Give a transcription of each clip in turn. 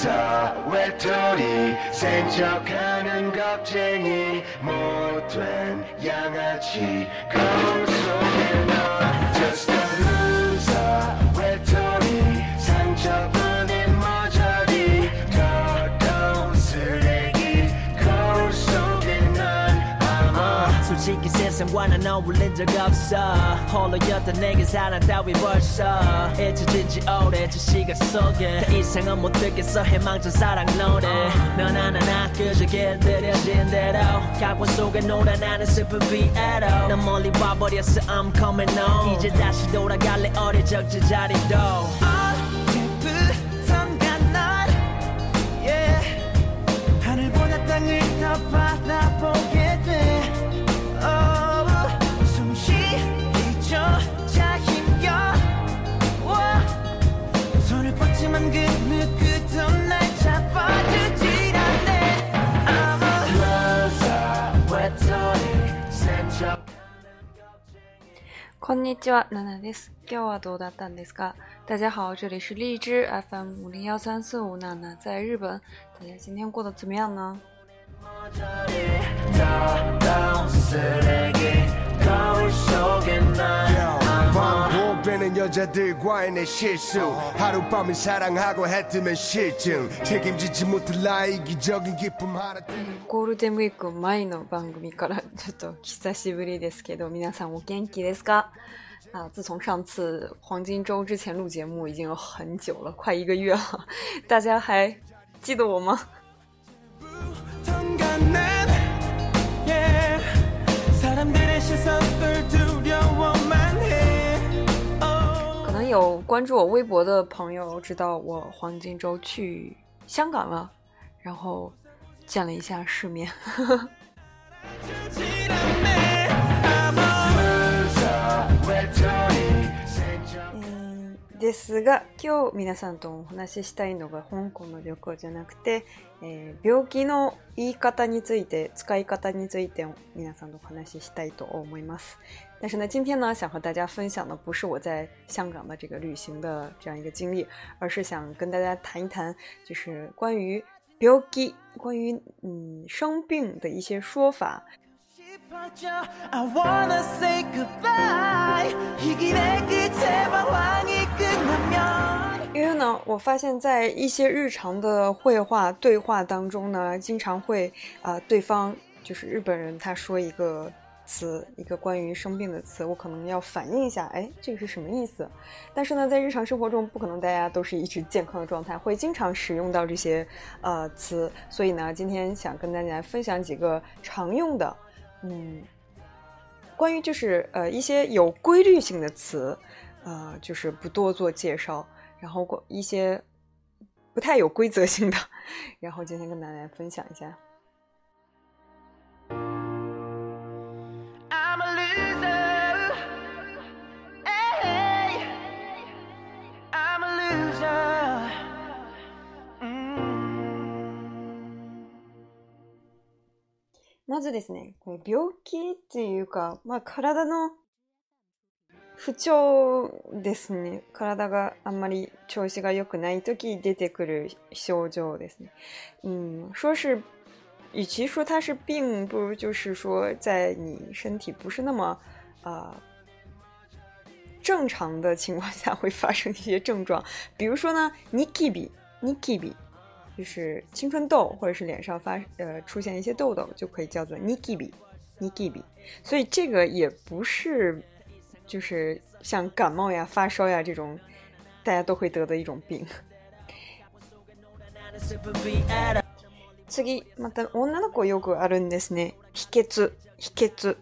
웃어 외톨이 생척하는 겁쟁이 못된 양아치 거울 그 속에 너 Just a 세상과는 어울린 적 없어 홀로였던 내게 사랑 따위 벌써 잊혀진지 오래 저 시간 속에 더 이상은 못 듣겠어 해망전 사랑 노래 넌 하나나 그저 길들여진 대로 각본 속에 놀아 나는 슬픈 비애로 난 멀리 와버렸어 I'm coming home 이제 다시 돌아갈래 어릴 적 제자리도 yeah 하늘보다 땅을 더 바라 こんにちは、ナナです。今日はどうだったんですか大家好，这里是荔枝 FM 5零幺三四五娜娜在日本。大家今天过得怎么样呢？여자들과의실수하룻밤은사랑하고했으면실증책임지지못할나의이기적인기쁨하나ゴールデンウィーク前の番組からちょっと久しぶりですけど皆さんお元気ですか啊，自从上次黄金周之前录节目已经有很久了，快一个月了，大家还记得我吗？有关注我微博的朋友知道我黄金周去香港了，然后见了一下世面。呵 呵ですが今日皆さんとお話ししたいのが香港の旅行じゃなくて、えー、病気の言い方について使い方について皆さんとお話ししたいと思います。但是呢，今天呢，想和大家分享的不是我在香港的这个旅行的这样一个经历，而是想跟大家谈一谈，就是关于 b i o g 关于嗯生病的一些说法。因为呢，我发现，在一些日常的绘画对话当中呢，经常会啊，对方就是日本人，他说一个词，一个关于生病的词，我可能要反应一下，哎，这个是什么意思？但是呢，在日常生活中，不可能大家都是一直健康的状态，会经常使用到这些呃词，所以呢，今天想跟大家分享几个常用的。嗯，关于就是呃一些有规律性的词，呃就是不多做介绍，然后过一些不太有规则性的，然后今天跟大家分享一下。まずですね、これ病気っていうか、まあ体の不調ですね。体があんまり調子が良くない時出てくる症状ですね。嗯，说是，与其说它是病，不如就是说在你身体不是那么啊、呃、正常的情况下会发生一些症状。比如说呢，ニキビ，ニキビ。就是青春痘或者是脸上发呃出现一些痘痘，就可以叫做 nikibi，nikibi。所以这个也不是就是像感冒呀、发烧呀这种大家都会得的一种病。次、また女の子よくあるんですね。秘訣、秘訣。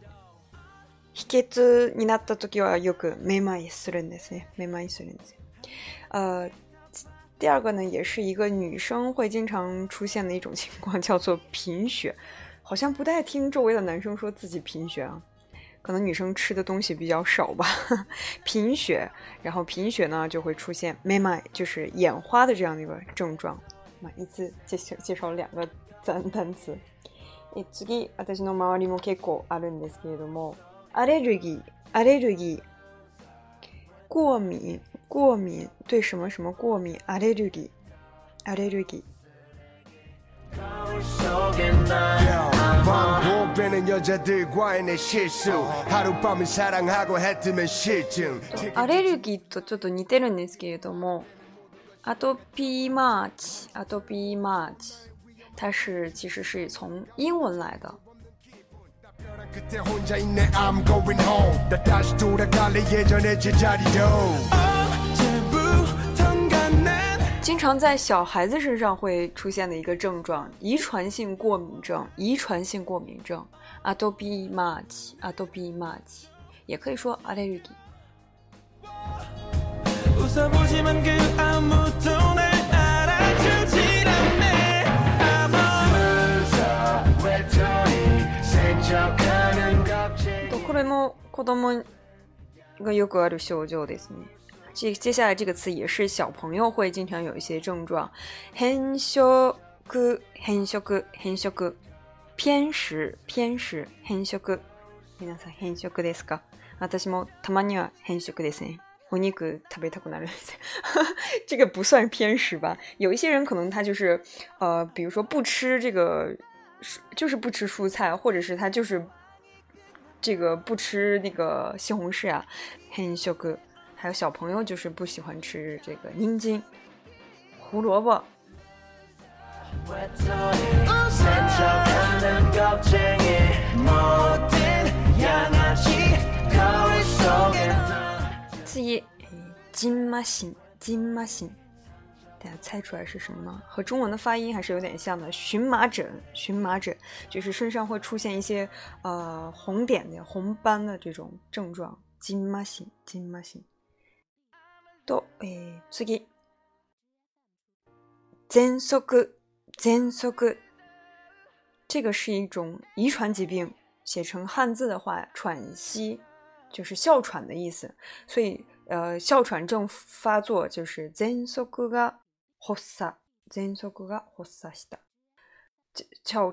秘訣になった時はよくめまいするんですね。めまいするんです。あ、uh,。第二个呢，也是一个女生会经常出现的一种情况，叫做贫血。好像不太听周围的男生说自己贫血啊，可能女生吃的东西比较少吧。贫血，然后贫血呢就会出现 m 咩 i 就是眼花的这样的一个症状。那一次介绍介绍两个单单词。え次私の周りも結構あるんですけども、アレルギー、アレルギー。过敏，过敏对什么什么过敏 a l l アレルギーとちょっと似てるんですけれどもアトピーマーチアトピーマーチ它是其实是从英文来的经常在小孩子身上会出现的一个症状，遗传性过敏症。遗传性过敏症啊，都比 ma g i a m 也可以说 a d o y u g 为什么？为什么？因为有各种小问题。这接下来这个词也是小朋友会经常有一些症状。偏食，偏食，偏食。偏食，偏食，偏食。皆さん、偏食ですか？私もたまには偏食ですね。お肉食べたくないです 这个不算偏食吧？有一些人可能他就是呃，比如说不吃这个，就是不吃蔬菜，或者是他就是。这个不吃那个西红柿啊，很小个。还有小朋友就是不喜欢吃这个拧筋、胡萝卜。n 一，x 金马星，金马星。大家猜出来是什么呢？和中文的发音还是有点像的。荨麻疹，荨麻疹就是身上会出现一些呃红点的、红斑的这种症状。金马星，金马星。都诶，次给。z e n s o z n s o 这个是一种遗传疾病。写成汉字的话，喘息就是哮喘的意思。所以呃，哮喘症发作就是 z e n s o 呼吸，喘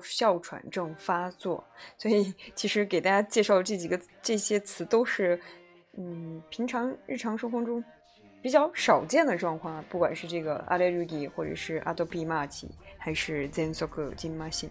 息，哮喘症发作。所以，其实给大家介绍这几个、这些词，都是嗯，平常日常生活中比较少见的状况。不管是这个阿累鲁吉，或者是阿多比马奇，还是喘息，金马新。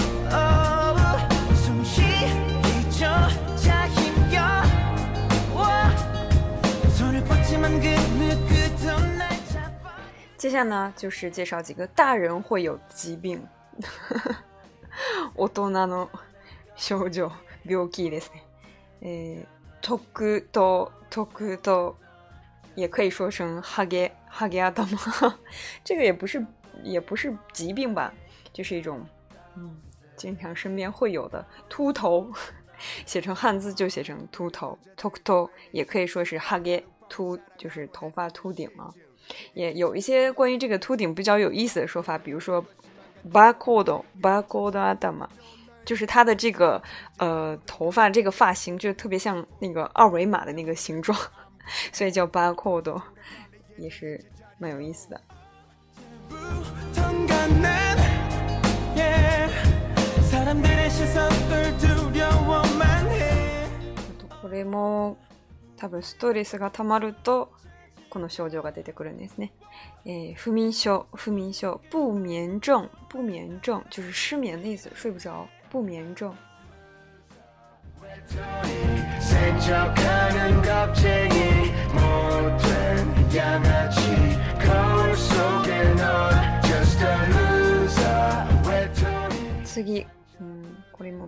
接下来就是介绍几个大人会有疾病。オトの症状病気ですね。特と特といやこれ少しあげあげ这个也不是也不是疾病吧，就是一种嗯。经常身边会有的秃头，写成汉字就写成秃头，tokto，也可以说是 h 哈 t 秃，就是头发秃顶嘛。也有一些关于这个秃顶比较有意思的说法，比如说巴古的巴 a 的嘛，就是他的这个呃头发这个发型就特别像那个二维码的那个形状，所以叫巴 d o 也是蛮有意思的。とこれも多分ストレスがたまるとこの症状が出てくるんですね。えー、不眠症、不眠症、不眠症、不眠症就是失眠的意思，睡不着，不眠症。次。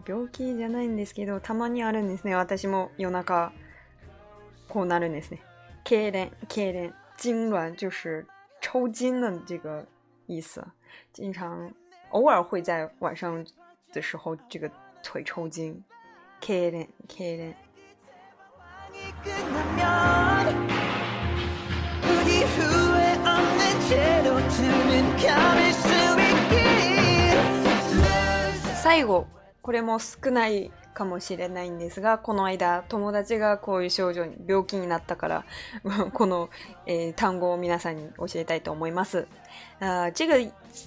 病気じゃないんですけど、たまにあるんですね。私も夜中、こうなるんですね。痙攣、痙攣。痉挛就是抽筋的这个意思。经常、偶尔会在晚上的时候，这个腿抽筋。痙攣、痙攣。最後これも少ないかもしれないんですがこの間友達がこういう症状に病気になったから この、えー、単語を皆さんに教えたいと思います。呃，这个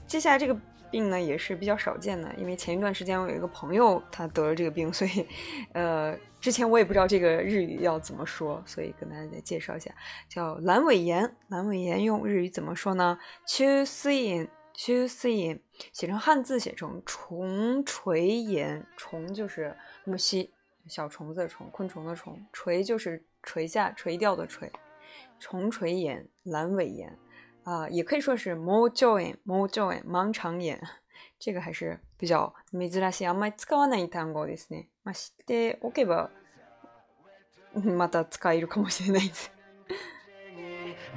接下来这个病呢也是比较少见的，因为前一段时间我有一个朋友他得了这个病，所以呃之前我也不知道这个日语要怎么说，所以跟大家再介绍一下，叫阑尾炎。阑尾炎用日语怎么说呢？秋水炎。虫丝炎写成汉字，写成虫垂炎。虫就是木犀，小虫子的虫，昆虫的虫。垂就是垂下，垂钓的垂。虫垂炎、阑尾炎啊，也可以说是猫角炎、猫角炎、盲肠炎。这个还是比较めしい、あんまり使わない単語ですね。まあ知っておけば、また使えるかもしれないです。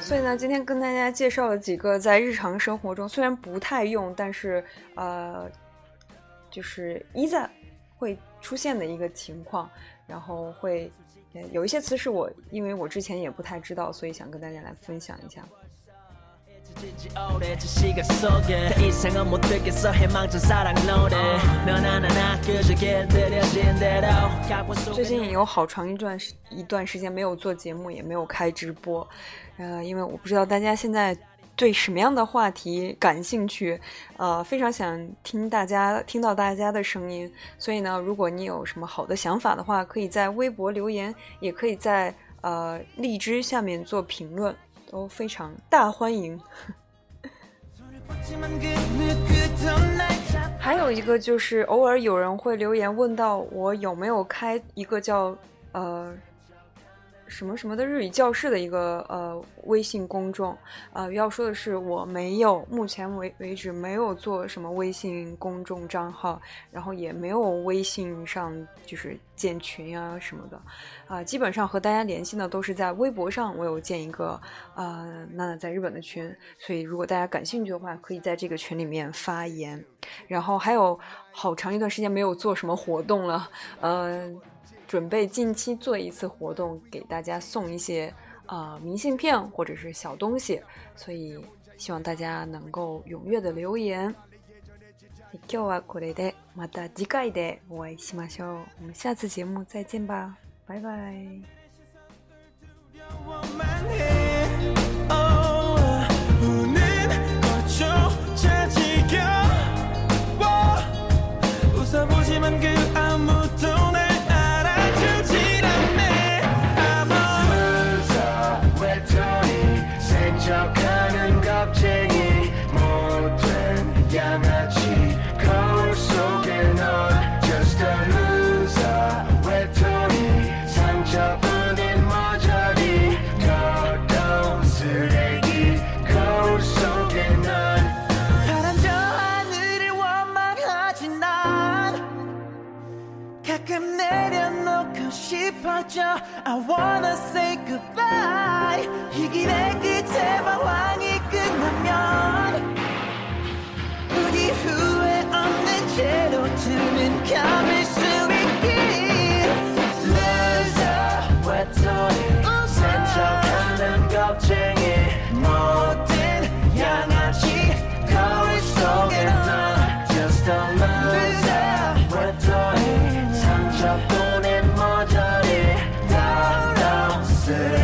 所以呢，今天跟大家介绍了几个在日常生活中虽然不太用，但是呃，就是一在会出现的一个情况，然后会有一些词是我因为我之前也不太知道，所以想跟大家来分享一下。最近有好长一段时一段时间没有做节目，也没有开直播，呃，因为我不知道大家现在对什么样的话题感兴趣，呃，非常想听大家听到大家的声音，所以呢，如果你有什么好的想法的话，可以在微博留言，也可以在呃荔枝下面做评论。都非常大欢迎。还有一个就是，偶尔有人会留言问到我有没有开一个叫呃。什么什么的日语教室的一个呃微信公众，呃，要说的是我没有，目前为为止没有做什么微信公众账号，然后也没有微信上就是建群啊什么的，啊，基本上和大家联系呢都是在微博上，我有建一个啊娜娜在日本的群，所以如果大家感兴趣的话，可以在这个群里面发言。然后还有好长一段时间没有做什么活动了，嗯。准备近期做一次活动，给大家送一些，呃，明信片或者是小东西，所以希望大家能够踊跃的留言。今日はこれでまた次回でお会いしましょう。我们下次节目再见吧，拜拜。say